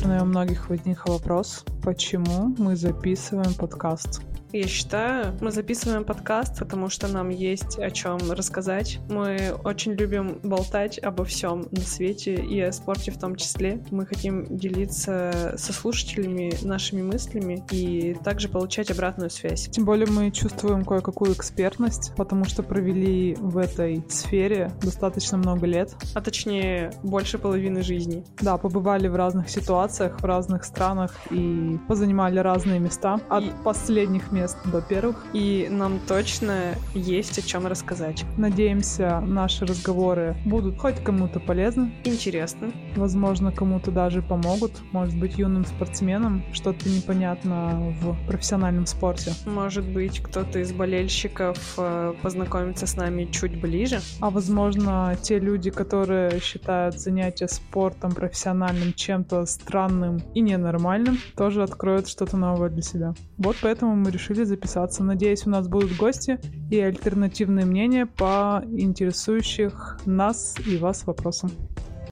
наверное, у многих возник вопрос, почему мы записываем подкаст. Я считаю, мы записываем подкаст, потому что нам есть о чем рассказать. Мы очень любим болтать обо всем на свете и о спорте в том числе. Мы хотим делиться со слушателями нашими мыслями и также получать обратную связь. Тем более мы чувствуем кое-какую экспертность, потому что провели в этой сфере достаточно много лет. А точнее, больше половины жизни. Да, побывали в разных ситуациях, в разных странах и позанимали разные места. От и... последних мест до первых. И нам точно есть о чем рассказать. Надеемся, наши разговоры будут хоть кому-то полезны. Интересно. Возможно, кому-то даже помогут. Может быть, юным спортсменам что-то непонятно в профессиональном спорте. Может быть, кто-то из болельщиков э, познакомится с нами чуть ближе. А возможно, те люди, которые считают занятия спортом профессиональным чем-то странным и ненормальным, тоже откроют что-то новое для себя. Вот поэтому мы решили записаться. Надеюсь, у нас будут гости и альтернативные мнения по интересующих нас и вас вопросам.